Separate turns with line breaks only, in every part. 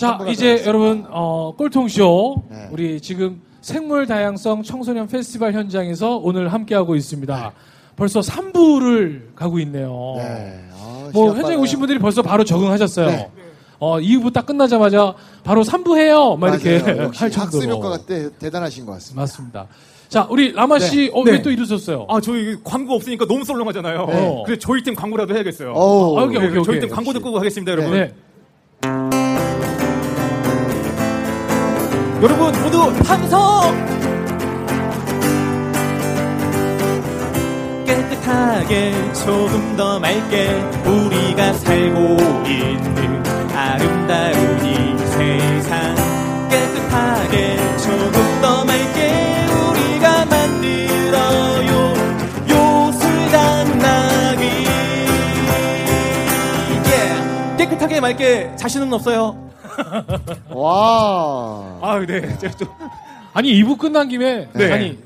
자,
이제. 여러분 어, 꼴통쇼
네.
우리 지금 생물 다양성 청소년 페스티벌 현장에서 오늘 함께하고 있습니다. 벌써 3부를 가고 있네요.
네. 아,
뭐 현장에. 오신 분들이 벌써 바로 적응하셨어요.
네.
어, 2부 딱 끝나자마자 바로 3부 해요. 막 이렇게
맞아요. 역시
할
학습
정도로.
효과가 대, 대단하신 것 같습니다.
맞습니다. 자, 우리 라마 씨, 어,
네.
왜또 이러셨어요?
아, 저희 광고 없으니까 너무 썰렁하잖아요.
네.
그래서 저희 팀 광고라도 해야겠어요.
어우,
아, 오케이,
네,
오케이,
저희
오케이.
팀 광고
역시.
듣고 가겠습니다, 여러분.
네.
여러분 모두 함성! 깨끗하게 조금 더 맑게 우리가 살고 있는 아름다운 이 세상 깨끗하게 조금 더 맑게 우리가 만들어요 요술당나귀 예. 깨끗하게 맑게 자신은 없어요
와.
아, 네. 제가 좀
아니, 2부 끝난 김에,
네.
아니,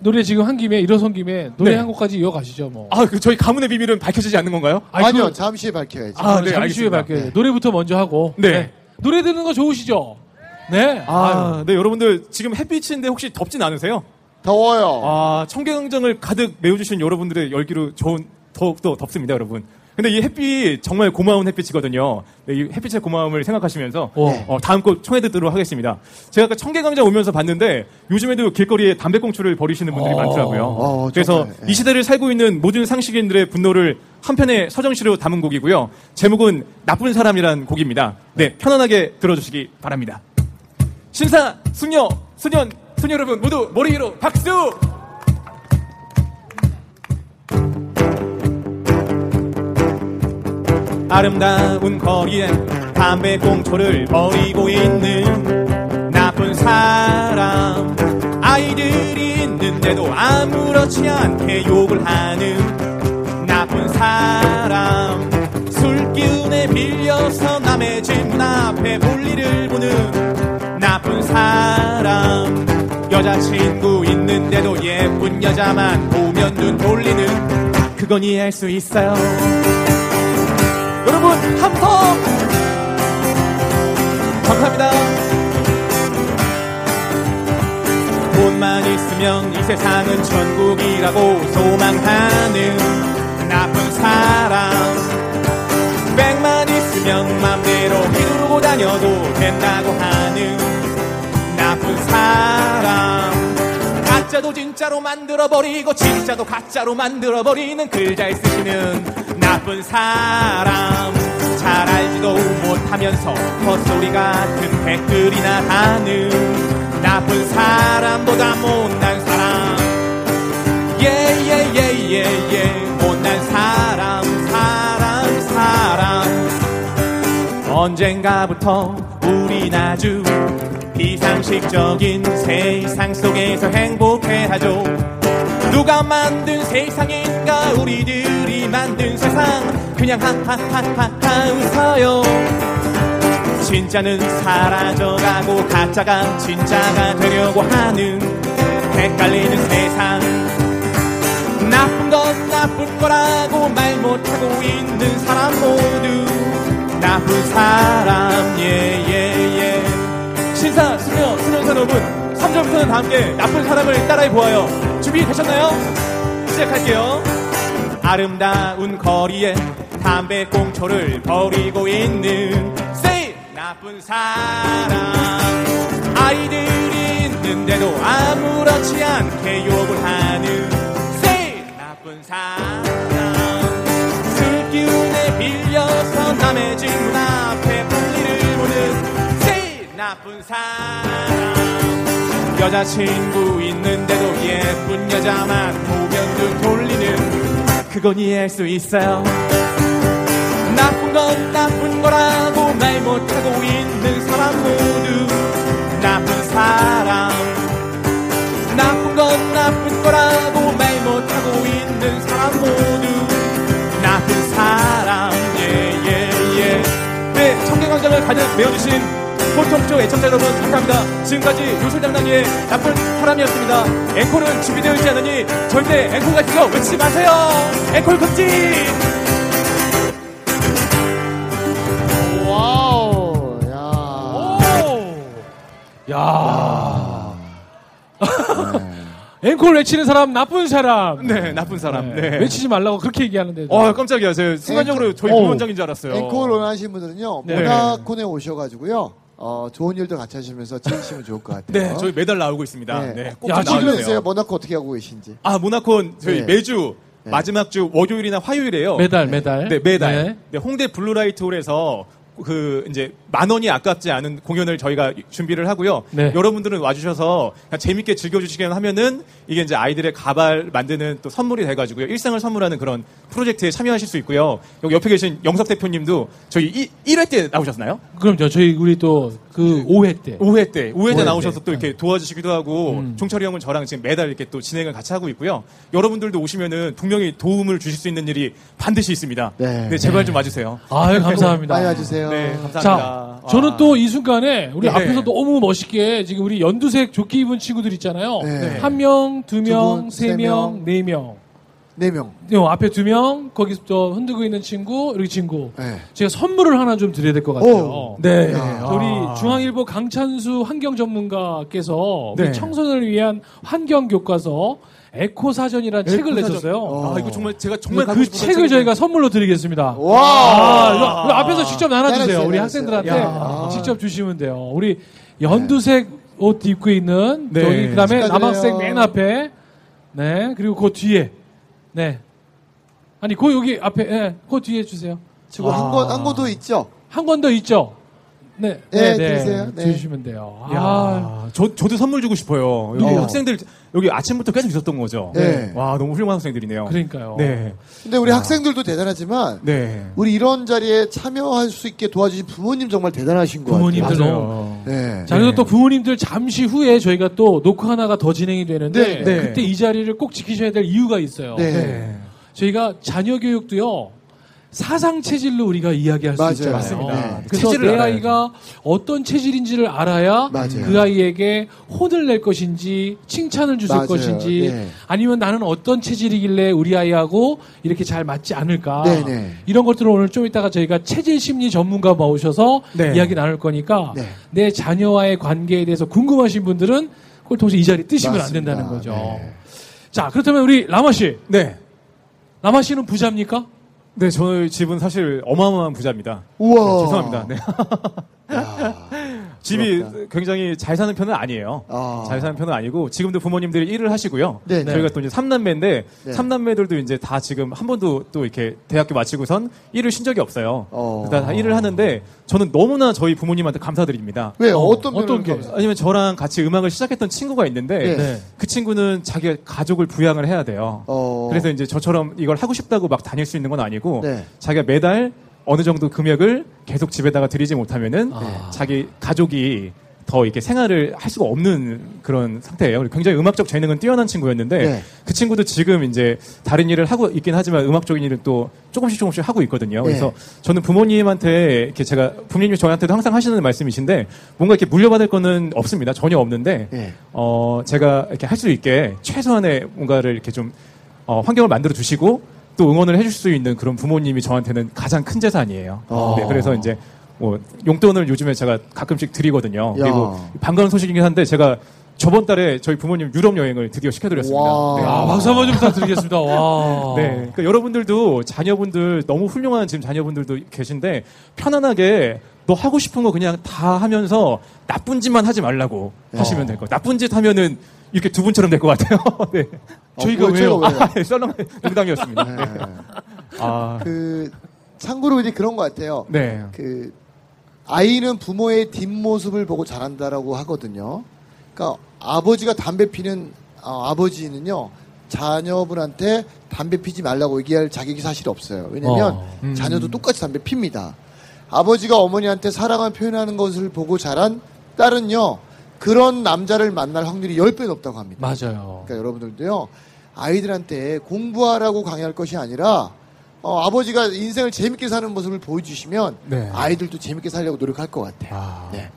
노래 지금 한 김에, 일어선 김에, 노래
네.
한 곡까지 이어가시죠, 뭐.
아, 그 저희 가문의 비밀은 밝혀지지 않는 건가요?
아니,
아니요,
그-
잠시 후에 밝혀야지.
아, 네,
잠시 후에
알겠습니다.
밝혀야 돼요.
네.
노래부터 먼저 하고.
네.
노래 듣는 거 좋으시죠? 네.
아, 네, 여러분들 지금 햇빛인데 혹시 덥진 않으세요?
더워요.
아, 청계강정을 가득 메워주신 여러분들의 열기로 좋은, 더욱더 덥습니다, 여러분. 근데 이 햇빛 정말 고마운 햇빛이거든요. 네, 이 햇빛의 고마움을 생각하시면서
어.
어, 다음 곡 청해 듣도록 하겠습니다. 제가 아까 청계강정 오면서 봤는데 요즘에도 길거리에 담배꽁초를 버리시는 분들이
어.
많더라고요.
어,
그래서
정말, 예.
이 시대를 살고 있는 모든 상식인들의 분노를 한편의 서정시로 담은 곡이고요. 제목은 나쁜 사람이란 곡입니다. 네, 편안하게 들어주시기 바랍니다. 신사, 숙녀, 수년, 수녀 여러분 모두 머리 위로 박수! 아름다운 거리에 담배 꽁초를 버리고 있는 나쁜 사람. 아이들이 있는데도 아무렇지 않게 욕을 하는 나쁜 사람. 술 기운에 빌려서 남의 집 문 앞에 볼일을 보는 나쁜 사람. 여자친구 있는데도 예쁜 여자만 보면 눈 돌리는 그건 이해할 수 있어요 함성. 감사합니다. 돈만 있으면 이 세상은 천국이라고 소망하는 나쁜 사람. 백만 있으면 맘대로 휘두르고 다녀도 된다고 하는 나쁜 사람. 가짜도 진짜로 만들어버리고 진짜도 가짜로 만들어버리는 글자에 쓰시는 나쁜 사람 잘 알지도 못하면서 헛소리 같은 댓글이나 다는 나쁜 사람보다 못난 사람. 예예예예예. 못난 사람 사람 사람. 언젠가부터 우린 아주 비상식적인 세상 속에서 행복해하죠. 누가 만든 세상인가 우리들이 만든 세상. 그냥 하하하하하 웃어요. 진짜는 사라져가고 가짜가 진짜가 되려고 하는 헷갈리는 세상. 나쁜 건 나쁜 거라고 말 못하고 있는 사람 모두 나쁜 사람. 예예 예. 신사 수녀 수녀사 여러분 3절부터는 다 함께 나쁜 사람을 따라해 보아요. 준비되셨나요? 시작할게요 아름다운 거리에 담배꽁초를 버리고 있는 세이 나쁜 사람. 아이들이 있는데도 아무렇지 않게 욕을 하는 세이 나쁜 사람. 술 기운에 빌 까매진 문 앞에 볼일을 보는 제일 나쁜 사람. 여자친구 있는데도 예쁜 여자만 보면 눈 돌리는 그건 이해할 수 있어요. 나쁜 건 나쁜 거라고 말 못하고 있는 사람 모두 나쁜 사람. 나쁜 건 나쁜 거라고 말 못하고 있는 사람 모두 나쁜 사람. 예예예. 네 청계광장을 가득 메워주신 보통쇼 애청자 여러분 감사합니다 지금까지 요술장난이의 나쁜 사람이었습니다 앵콜은 준비되어 있지 않으니 절대 앵콜 같은 거 외치지 마세요 앵콜 금지
와우. 야.
야. 앵콜 외치는 사람 나쁜 사람.
네 나쁜 사람 네,
외치지 말라고 그렇게 얘기하는데.
어 깜짝이야 저 순간적으로 저희
앵콜.
부원장인 줄 알았어요
앵콜 원하시는 분들은요.
네.
모나콘에 오셔가지고요. 어, 좋은 일도 같이 하시면서 즐기시면 좋을 것 같아요.
네 저희 매달 나오고 있습니다
네.
네, 꼭
야,
좀
지금
지금
나와주세요
주세요. 모나콘 어떻게 하고 계신지.
아 모나콘 저희
네.
매주
네.
마지막 주 월요일이나 화요일에요
매달 매달.
네, 매달.
네.
네, 홍대 블루라이트 홀에서 그 이제 만 원이 아깝지 않은 공연을 저희가 준비를 하고요.
네.
여러분들은 와주셔서 그냥 재밌게 즐겨주시기만 하면은 이게 이제 아이들의 가발 만드는 또 선물이 돼가지고요. 일상을 선물하는 그런 프로젝트에 참여하실 수 있고요. 여기 옆에 계신 영석 대표님도 저희 이, 1회 때 나오셨나요?
그럼요. 저희 우리 또그 5회 때.
5회 때, 5회 때
때.
나오셔서 또 이렇게 도와주시기도 하고,
음.
종철이 형은 저랑 지금 매달 이렇게 또 진행을 같이 하고 있고요. 여러분들도 오시면은 분명히 도움을 주실 수 있는 일이 반드시 있습니다.
네.
제발 좀 와주세요.
아유, 감사합니다.
많이 와주세요.
네, 감사합니다.
자,
와.
저는 또 이 순간에 우리
네.
앞에서 너무 멋있게 지금 우리 연두색 조끼 입은 친구들 있잖아요.
네.
한 명,
두두
명,
분,
세 명. 네 명.
네 명.
요 앞에 두 명, 거기서 또 흔들고 있는 친구, 여기 친구.
네.
제가 선물을 하나 좀 드려야 될 것 같아요.
오.
네.
야.
우리
아.
중앙일보 강찬수 환경 전문가께서 우리
네.
청소년을 위한 환경 교과서 에코 사전이라는 책을
에코사전.
내셨어요.
어.
아, 이거 정말 제가 정말
그 책을
책인데.
저희가 선물로 드리겠습니다.
와.
아, 이거, 이거 앞에서 직접 나눠주세요.
나눠주세요,
우리. 학생들한테
야.
직접 주시면 돼요. 우리 연두색 옷 입고 있는
네.
저기 그다음에. 남학생 맨 앞에 네 그리고 그 뒤에 네 아니 그 여기 앞에 예, 그 뒤에 주세요.
지금 한 권, 한 권도 있죠?
한 권 더 있죠. 네,
네, 드리세요. 네.
주시면 돼요. 아,
야, 저, 저도 선물 주고 싶어요. 여기
어.
학생들, 여기 아침부터 계속 있었던 거죠.
네.
와, 너무 훌륭한 학생들이네요.
그러니까요.
네.
근데 우리 학생들도 대단하지만
네.
우리 이런 자리에 참여할 수 있게 도와주신 부모님 정말 대단하신 것
부모님들
같아요.
너무
네.
자, 그래서
네.
또 부모님들 잠시 후에 저희가 또 녹화 하나가 더 진행이 되는데
네,
네.
그때 이 자리를 꼭 지키셔야 될 이유가 있어요.
네.
네.
저희가 자녀 교육도요. 사상 체질로 우리가 이야기할 수
맞아요.
있잖아요.
맞습니다.
네.
그래서
체질을
내
알아야죠.
아이가 어떤 체질인지를 알아야
맞아요.
그 아이에게 혼을 낼 것인지 칭찬을 주실
맞아요.
것인지
네.
아니면 나는 어떤 체질이길래 우리 아이하고 이렇게 잘 맞지 않을까
네, 네.
이런 것들을 오늘 좀 이따가 저희가 체질 심리 전문가 모셔서
네.
이야기 나눌 거니까
네.
내 자녀와의 관계에 대해서 궁금하신 분들은 그걸 통해서 이 자리 뜨시면 안
맞습니다.
된다는 거죠.
네.
자 그렇다면 우리 라마 씨,
네.
라마 씨는 부자입니까?
네, 저희 집은 사실 어마어마한 부자입니다.
우와.
네, 죄송합니다. 네.
야,
집이
부럽다.
굉장히 잘 사는 편은 아니에요.
아.
잘 사는 편은 아니고 지금도 부모님들이 일을 하시고요.
네, 네.
저희가 또 이제 삼남매인데
네.
삼남매들도 이제 다 지금 한 번도 또 이렇게 대학교 마치고선 일을 신 적이 없어요.
어.
다 일을 하는데 저는 너무나 저희 부모님한테 감사드립니다.
왜
어,
어, 떤
어떤 게?
아니면 저랑 같이 음악을 시작했던 친구가 있는데
네.
그 친구는 자기 가족을 부양을 해야 돼요.
어.
그래서 이제 저처럼 이걸 하고 싶다고 막 다닐 수 있는 건 아니고
네.
자기가 매달 어느 정도 금액을 계속 집에다가 들이지 못하면은
아.
자기 가족이 더 이렇게 생활을 할 수가 없는 그런 상태예요. 굉장히 음악적 재능은 뛰어난 친구였는데
네.
그 친구도 지금 이제 다른 일을 하고 있긴 하지만 음악적인 일은 또 조금씩 조금씩 하고 있거든요. 그래서
네.
저는 부모님한테 이렇게 제가 부모님이 저한테도 항상 하시는 말씀이신데 뭔가 이렇게 물려받을 거는 없습니다. 전혀 없는데
네.
어, 제가 이렇게 할 수 있게 최소한의 뭔가를 이렇게 좀 어, 환경을 만들어 주시고 또 응원을 해줄 수 있는 그런 부모님이 저한테는 가장 큰 재산이에요.
어.
네, 그래서 이제 뭐 용돈을 요즘에 제가 가끔씩 드리거든요.
야.
그리고 반가운 소식이긴 한데 제가 저번 달에 저희 부모님 유럽 여행을 드디어 시켜드렸습니다.
와.
네.
아, 박수 한번 좀 부탁드리겠습니다. 와.
네. 그러니까 여러분들도 자녀분들 너무 훌륭한 지금 자녀분들도 계신데 편안하게 너 하고 싶은 거 그냥 다 하면서 나쁜 짓만 하지 말라고 하시면 될 거예요. 나쁜 짓 하면은 이렇게 두 분처럼 될 것 같아요. 네.
어,
저희가
그거
왜요?
왜요?
아, 네, 썰렁 농담이었습니다. 네.
네.
아,
그 참고로 이제 그런 것 같아요.
네.
그 아이는 부모의 뒷모습을 보고 자란다라고 하거든요. 그러니까 아버지가 담배 피는 어, 아버지는요 자녀분한테 담배 피지 말라고 얘기할 자격이 사실 없어요. 왜냐하면
어,
음.
자녀도 똑같이 담배 핍니다. 아버지가 어머니한테 사랑을 표현하는 것을 보고 자란 딸은요 그런 남자를 만날 확률이 10배 높다고 합니다.
맞아요.
그러니까 여러분들도요 아이들한테 공부하라고 강요할 것이 아니라 어, 아버지가 인생을 재밌게 사는 모습을 보여주시면
네.
아이들도 재밌게 살려고 노력할 것 같아요.
아.
네.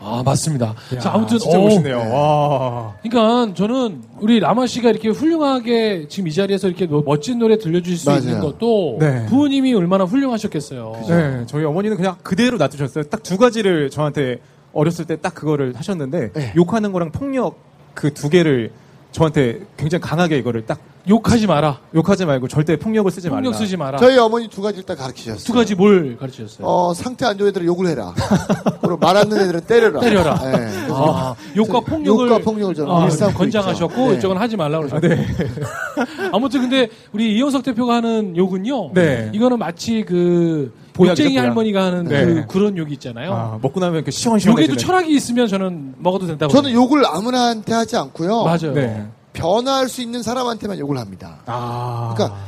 아, 맞습니다.
야,
자, 아무튼,
진짜
어,
멋있네요.
네.
와.
그러니까 저는 우리 라마 씨가 이렇게 훌륭하게 지금 이 자리에서 이렇게 노- 멋진 노래 들려주실 수
맞아요.
있는 것도
네.
부모님이 얼마나 훌륭하셨겠어요.
네, 저희 어머니는 그냥 그대로 놔두셨어요. 딱 두 가지를 저한테 어렸을 때 딱 그거를 하셨는데
네.
욕하는 거랑 폭력 그 두 개를 저한테 굉장히 강하게 이거를 딱
욕하지 마라.
욕하지 말고 절대 폭력을 쓰지 말라.
폭력 쓰지 마라.
저희 어머니 두 가지를 딱 가르치셨어요.
두 가지 뭘 가르치셨어요?
어, 상태 안 좋은 애들은 욕을 해라. 그리고 말 안 듣는 애들은 때려라.
때려라.
네.
아, 욕과 폭력을
욕과 폭력을 저는
아,
일삼고
권장하셨고.
네.
이쪽은 하지 말라고 그러셨고 아무튼 근데 우리 이영석 대표가 하는 욕은요.
네.
이거는 마치 그 욕쟁이
보약.
할머니가 하는
네.
그 그런 욕이 있잖아요.
아, 먹고 나면 그 시원시원해지는.
욕에도 철학이 있으면 저는 먹어도 된다고.
저는 욕을 아무나한테 하지 않고요.
맞아요.
네.
변화할 수 있는 사람한테만 욕을 합니다.
아.
그러니까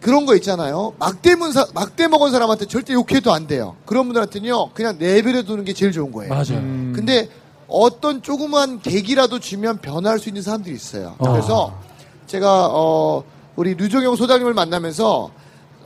그런 거 있잖아요. 막대 문 사, 막대 먹은 사람한테 절대 욕해도 안 돼요. 그런 분들한테는요, 그냥 내버려 두는 게 제일 좋은 거예요.
맞아요.
음.
근데 어떤 조그만 계기라도 주면 변할 수 있는 사람들이 있어요.
아.
그래서 제가 어 우리 류종영 소장님을 만나면서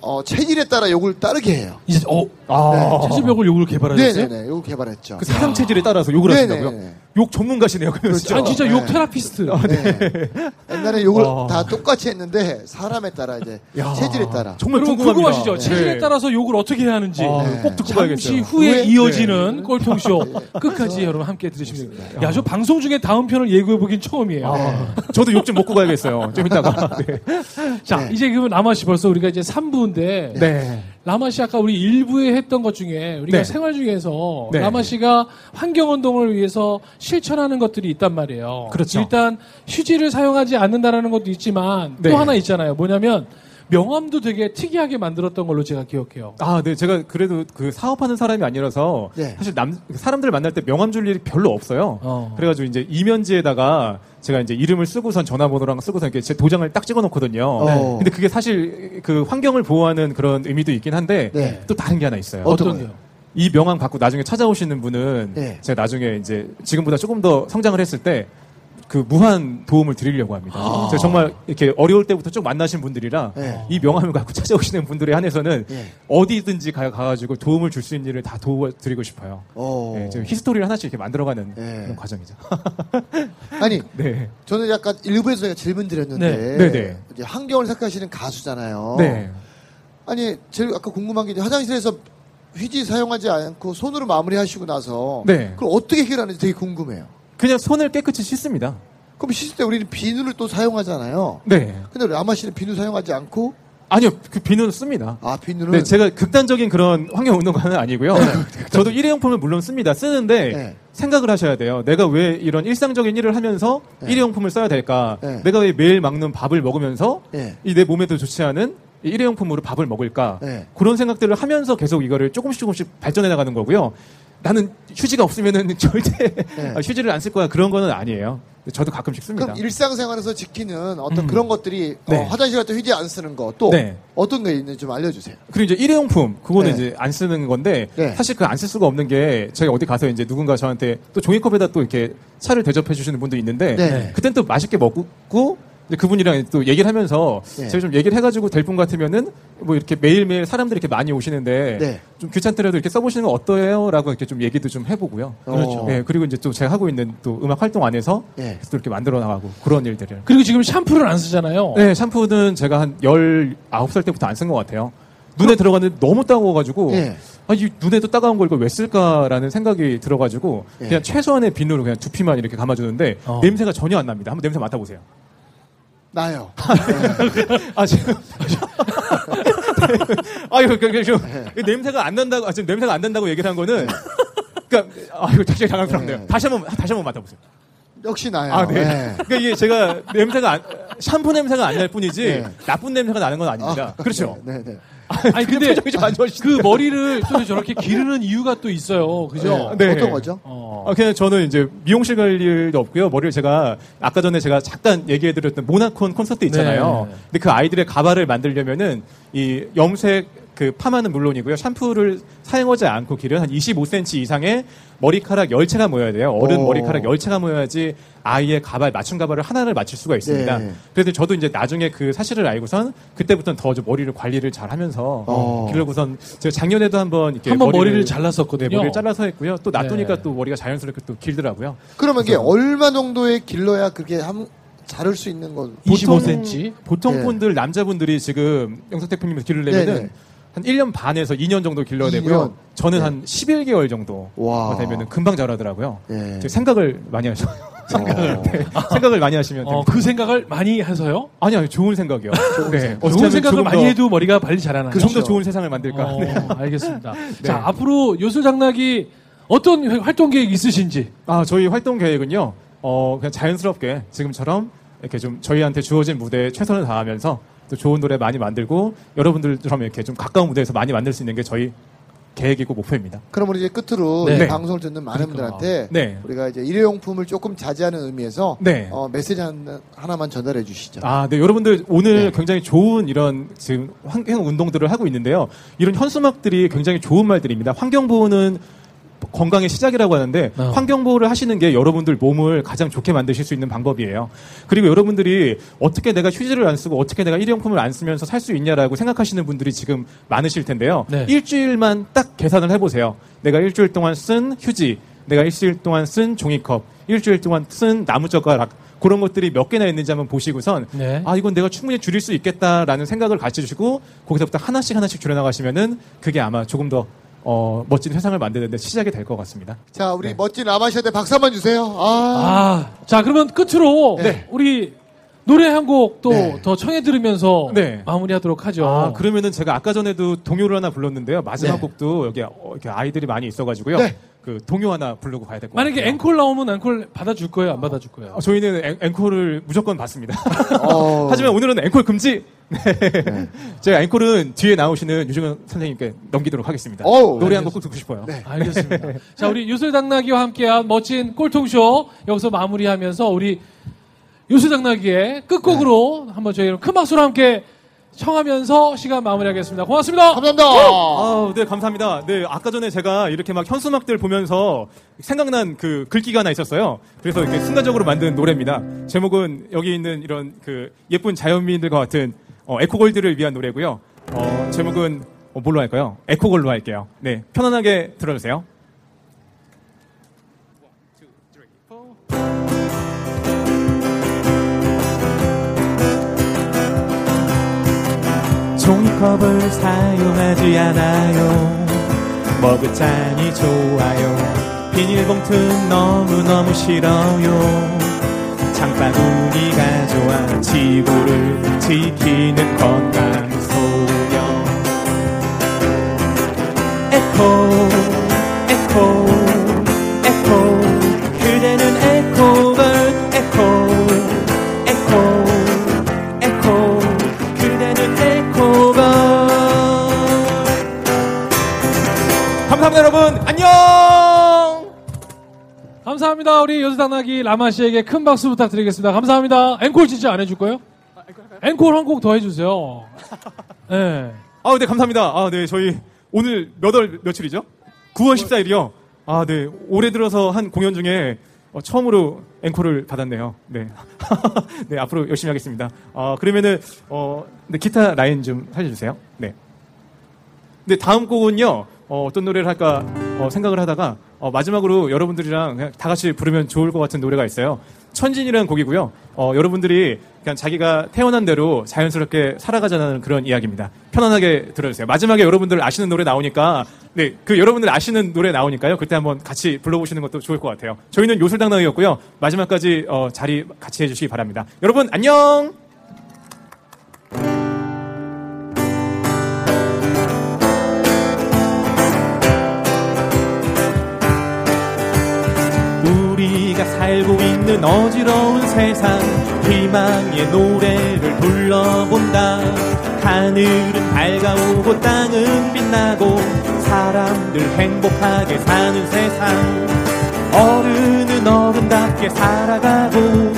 어 체질에 따라 욕을 따르게 해요.
이제 어
아.
체질벽을 욕을 개발하셨어요?
네네네, 욕을 개발했죠.
그 사람 체질에 따라서 욕을
네네네.
하신다고요? 욕 전문가시네요.
그렇죠.
아니 진짜
네.
욕 테라피스트.
네. 옛날에 욕을
와.
다 똑같이 했는데 사람에 따라 이제
야.
체질에 따라.
정말.
궁금하시죠? 체질에
네.
따라서 욕을 어떻게 해야 하는지.
아,
네.
꼭 듣고
잠시
가야겠어요.
후에
후에-
이어지는 꼴통쇼 끝까지
네.
여러분 함께 들으시면 됩니다. 야, 저 방송 중에 다음 편을 예고해 보긴 처음이에요.
아, 저도 욕 좀 먹고 가야겠어요. 좀 이따가. 네.
자,
네.
이제 그러면 라마 씨 벌써 우리가 이제 3 부인데
네.
라마 씨 아까 우리 일부에 했던 것 중에 우리가
네.
생활 중에서
네.
라마 씨가 환경 운동을 위해서 실천하는 것들이 있단 말이에요.
그렇죠.
일단 휴지를 사용하지 않는다라는 것도 있지만
네.
또 하나 있잖아요. 뭐냐면 명함도 되게 특이하게 만들었던 걸로 제가 기억해요.
아, 네. 제가 그래도 그 사업하는 사람이 아니라서
네.
사실 남, 사람들 만날 때 명함 줄 일이 별로 없어요.
어.
그래가지고 이제 이면지에다가 제가 이제 이름을 쓰고선 전화번호랑 쓰고선 이렇게 제 도장을 딱 찍어 놓거든요.
네.
근데 그게 사실 그 환경을 보호하는 그런 의미도 있긴 한데
네.
또 다른 게 하나 있어요.
어떤?
게요?
이 명함 갖고 나중에 찾아오시는 분은
네.
제가 나중에 이제 지금보다 조금 더 성장을 했을 때 그 무한 도움을 드리려고 합니다.
아.
제가 정말 이렇게 어려울 때부터 쭉 만나신 분들이라
네.
이 명함을 갖고 찾아오시는 분들에 한해서는
네.
어디든지 가, 가지고 도움을 줄 수 있는 일을 다 도와드리고 싶어요.
어.
네, 지금 히스토리를 하나씩 이렇게 만들어가는
네.
그런 과정이죠.
아니
네.
저는 약간 일부에서 제가 질문 드렸는데
네. 네네.
이제 환경을 생각하시는 가수잖아요.
네.
아니 제일 아까 궁금한 게 화장실에서 휴지 사용하지 않고 손으로 마무리하시고 나서
네.
그걸 어떻게 해결하는지 되게 궁금해요.
그냥 손을 깨끗이 씻습니다.
그럼 씻을 때 우리는 비누를 또 사용하잖아요.
네.
근데 라마 씨는 비누 사용하지 않고
아니요, 그 비누는 씁니다.
아 비누는
네, 제가 극단적인 그런 환경 운동가는 아니고요. 저도 일회용품을 물론 씁니다. 쓰는데
네.
생각을 하셔야 돼요. 내가 왜 이런 일상적인 일을 하면서
네.
일회용품을 써야 될까?
네.
내가 왜 매일 먹는 밥을 먹으면서
네.
이내 몸에도 좋지 않은 이 일회용품으로 밥을 먹을까?
네.
그런 생각들을 하면서 계속 이거를 조금씩 조금씩 발전해 나가는 거고요. 나는 휴지가 없으면은 절대
네.
아, 휴지를 안 쓸 거야 그런 거는 아니에요. 저도 가끔씩 씁니다.
그럼 일상생활에서 지키는 어떤
음.
그런 것들이
네.
어, 화장실 갈 때 휴지 안 쓰는 거또
네.
어떤 게 있는지 좀 알려주세요.
그리고 이제 일회용품 그거는
네.
이제 안 쓰는 건데
네.
사실 그 안 쓸 수가 없는 게 제가 어디 가서 이제 누군가 저한테 또 종이컵에다 또 이렇게 차를 대접해 주시는 분도 있는데
네.
그땐 또 맛있게 먹고 이제 그분이랑 또 얘기를 하면서
네.
제가 좀 얘기를 해가지고 될 분 같으면은 뭐 이렇게 매일매일 사람들이 이렇게 많이 오시는데
네.
좀 귀찮더라도 이렇게 써보시는 건 어떠해요?라고 이렇게 좀 얘기도 좀 해보고요.
그렇죠.
네, 그리고 이제 또 제가 하고 있는 또 음악 활동 안에서
네.
또 이렇게 만들어 나가고 그런 일들을.
그리고 지금 샴푸를 안 쓰잖아요.
네, 샴푸는 제가 한 19살 때부터 안 쓴 것 같아요. 눈에 들어가는데 너무 따가워가지고,
예.
아, 이 눈에도 따가운 걸 이걸 왜 쓸까라는 생각이 들어가지고,
예.
그냥 최소한의 비누로 그냥 두피만 이렇게 감아주는데,
어.
냄새가 전혀 안 납니다. 한번 냄새 맡아보세요.
나요.
아, 지금. 아, 이거, 그, 그, 그, 냄새가 안 난다고, 아, 지금 냄새가 안 난다고 얘기를 한 거는, 그니까, 아, 이거 되게 당황스럽네요.
네.
다시 한 번, 다시 한번 맡아보세요.
역시 나요.
아, 네.
네.
그러니까 이게 제가 냄새가 안, 샴푸 냄새가 안 날 뿐이지,
네.
나쁜 냄새가 나는 건 아닙니다. 그렇죠.
네, 네.
아니 근데
표정이 좀안 좋으시네요.
그 머리를 또 저렇게 기르는 이유가 또 있어요. 그죠?
네.
어떤 거죠?
어.
아, 그냥 저는 이제 미용실 갈 일도 없고요. 머리를 제가 아까 전에 제가 잠깐 얘기해드렸던 모나콘 콘서트 있잖아요.
네.
근데 그 아이들의 가발을 만들려면은 이 염색 그 파마는 물론이고요. 샴푸를 사용하지 않고 기른 한 25cm 이상의 머리카락 열채가 모여야 돼요. 어른
오.
머리카락 열채가 모여야지 아이의 가발 맞춤 가발을 하나를 맞출 수가 있습니다.
네.
그래서 저도 이제 나중에 그 사실을 알고선 그때부터는 더좀 머리를 관리를 잘 하면서
어.
기르고선 제가 작년에도 한번 이렇게
한번 머리를
머리를
잘랐었거든요.
네, 머리를 잘라서 했고요. 또 놔두니까
네.
또 머리가 자연스럽게 또 길더라고요.
그러면 이게 얼마 정도의 길러야 그렇게 함, 자를 수 있는 건?
25cm.
보통
네.
분들 남자분들이 지금 영석 대표님을 기르려면은
네네.
한 1년 반에서 2년 정도 길러야
2년.
되고요. 저는
네.
한 11개월 정도
와.
되면은 금방 자라더라고요.
네.
제 생각을 많이 하셔.
생각을.
네, 생각을 많이 하시면
어,
됩니다.
그 생각을 많이 해서요.
아니 아니 좋은 생각이요. 네. 어떻게
좋은
하면
생각을 많이
더-
해도 머리가?
좀더
그렇죠.
좋은 세상을 만들까.
어,
네.
알겠습니다. 자, 앞으로 요술장락이 어떤 활동 계획 있으신지.
아, 저희 활동 계획은요, 어, 그냥 자연스럽게 지금처럼 이렇게 좀 저희한테 주어진 무대에 최선을 다하면서 또 좋은 노래 많이 만들고 여러분들처럼 이렇게 좀 가까운 무대에서 많이 만들 수 있는 게 저희 계획이고 목표입니다.
그럼 우리 이제 끝으로
네.
이 방송을 듣는 많은 분들한테
네.
우리가 이제 일회용품을 조금 자제하는 의미에서
네.
어, 메시지 하나, 하나만 전달해 주시죠.
아, 네. 여러분들 오늘
네.
굉장히 좋은 이런 지금 환경 운동들을 하고 있는데요. 이런 현수막들이 굉장히 좋은 말들입니다. 환경 보호는 건강의 시작이라고 하는데
어.
환경 보호를 하시는 게 여러분들 몸을 가장 좋게 만드실 수 있는 방법이에요. 그리고 여러분들이 어떻게 내가 휴지를 안 쓰고 어떻게 내가 일회용품을 안 쓰면서 살 수 있냐라고 생각하시는 분들이 지금 많으실 텐데요.
네.
일주일만 딱 계산을 해보세요. 내가 일주일 동안 쓴 휴지, 내가 일주일 동안 쓴 종이컵, 일주일 동안 쓴 나무젓가락 그런 것들이 몇 개나 있는지 한번 보시고선
네.
아 이건 내가 충분히 줄일 수 있겠다라는 생각을 가지시고 거기서부터 하나씩 하나씩 줄여나가시면은 그게 아마 조금 더 어, 멋진 세상을 만드는데 시작이 될 것 같습니다.
자, 우리 멋진 아마시아대 박수 한번 주세요. 아,
아, 자, 그러면 끝으로
네.
우리 노래 한 곡 또더
네.
청해 들으면서
네.
마무리하도록 하죠.
아 그러면은 제가 아까 전에도 동요를 하나 불렀는데요. 마지막
네.
곡도 여기 어, 이렇게 아이들이 많이 있어가지고요.
네.
그 동요 하나 부르고 가야 될 것 같아요.
만약에 앵콜 나오면 앵콜 받아줄 거예요? 안 받아줄 거예요?
어, 저희는 앵, 앵콜을 무조건 받습니다.
어.
하지만 오늘은 앵콜 금지. 네. 제가 앵콜은 뒤에 나오시는 유정현 선생님께 넘기도록 하겠습니다.
어우,
노래 한 곡 꼭 듣고 싶어요.
네.
알겠습니다. 자, 우리 요술당나귀와 함께한 멋진 꼴통쇼 여기서 마무리하면서 우리 요술당나귀의 끝곡으로
네.
한번 저희 큰 박수로 함께 청하면서 시간 마무리하겠습니다. 고맙습니다.
감사합니다.
아, 네, 감사합니다. 네, 아까 전에 제가 이렇게 막 현수막들 보면서 생각난 그 글귀가 하나 있었어요. 그래서 이렇게 순간적으로 만든 노래입니다. 제목은 여기 있는 이런 그 예쁜 자연미인들과 같은 어, 에코골드를 위한 노래고요. 어, 제목은 어, 뭘로 할까요? 에코골로 할게요. 네, 편안하게 들어주세요. 컵을 사용하지 않아요. 머그잔이 좋아요. 비닐봉투 너무너무 싫어요. 장바구니가 좋아 지구를 지키는 건강 소녀. 에코, 에코, 에코. 감사합니다.
우리 요술당나귀 라마 씨에게 큰 박수 부탁드리겠습니다. 감사합니다. 앵콜 진짜 안 해줄 거예요? 앵콜 한 곡 더 해주세요. 네.
아, 네, 감사합니다. 아, 네, 저희 오늘 몇 월 며칠이죠? 9월 14일이요. 아, 네, 올해 들어서 한 공연 중에 어, 처음으로 앵콜을 받았네요. 네. 네, 앞으로 열심히 하겠습니다. 아, 그러면은, 어, 네, 기타 라인 좀 살려주세요. 네. 네, 다음 곡은요, 어, 떤 노래를 할까 어, 생각을 하다가 어, 마지막으로 여러분들이랑 그냥 다 같이 부르면 좋을 것 같은 노래가 있어요. 천진이라는 곡이고요. 어, 여러분들이 그냥 자기가 태어난 대로 자연스럽게 살아가자는 그런 이야기입니다. 편안하게 들어주세요. 마지막에 여러분들 아시는 노래 나오니까 네, 그 여러분들 아시는 노래 나오니까요. 그때 한번 같이 불러보시는 것도 좋을 것 같아요. 저희는 요술당당이었고요. 마지막까지 어, 자리 같이 해주시기 바랍니다. 여러분 안녕. 있는 어지러운 세상 희망의 노래를 불러본다. 하늘은 밝아오고 땅은 빛나고 사람들 행복하게 사는 세상. 어른은 어른답게 살아가고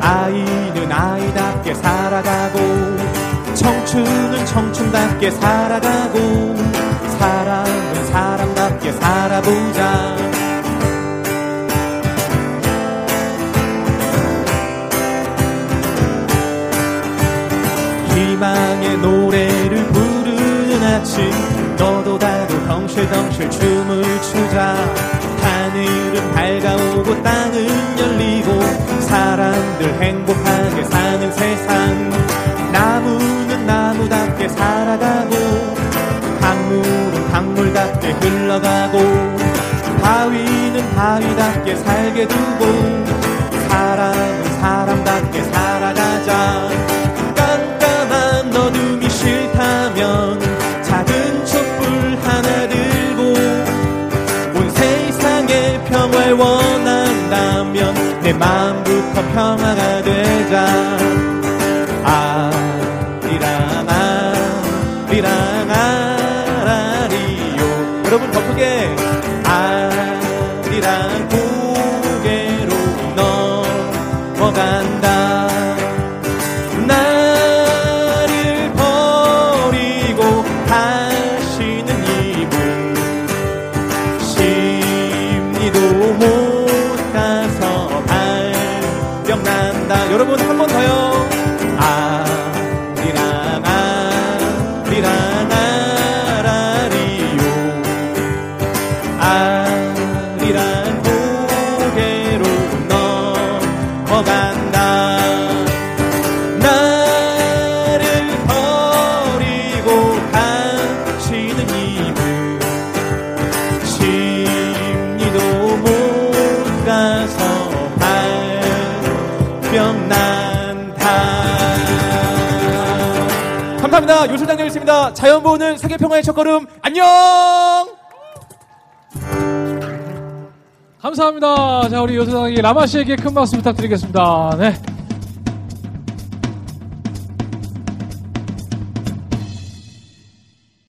아이는 아이답게 살아가고 청춘은 청춘답게 살아가고 사람은 사람답게 살아보자 노래를 부르는 아침 너도 나도 덩실덩실 춤을 추자. 하늘은 밝아오고 땅은 열리고 사람들 행복하게 사는 세상. 나무는 나무답게 살아가고 강물은 강물답게 흘러가고 바위는 바위답게 살게 두고 사람 내 마음부터 평화가 아리랑 고개로 넘어간다. 나를 버리고 가시는 이분 심리도 못 가서 발병난다. 감사합니다. 요술장님이었습니다. 자연보호는 세계평화의 첫걸음. 안녕
감사합니다. 자, 우리 요소당이 라마 씨에게 큰 박수 부탁드리겠습니다. 네.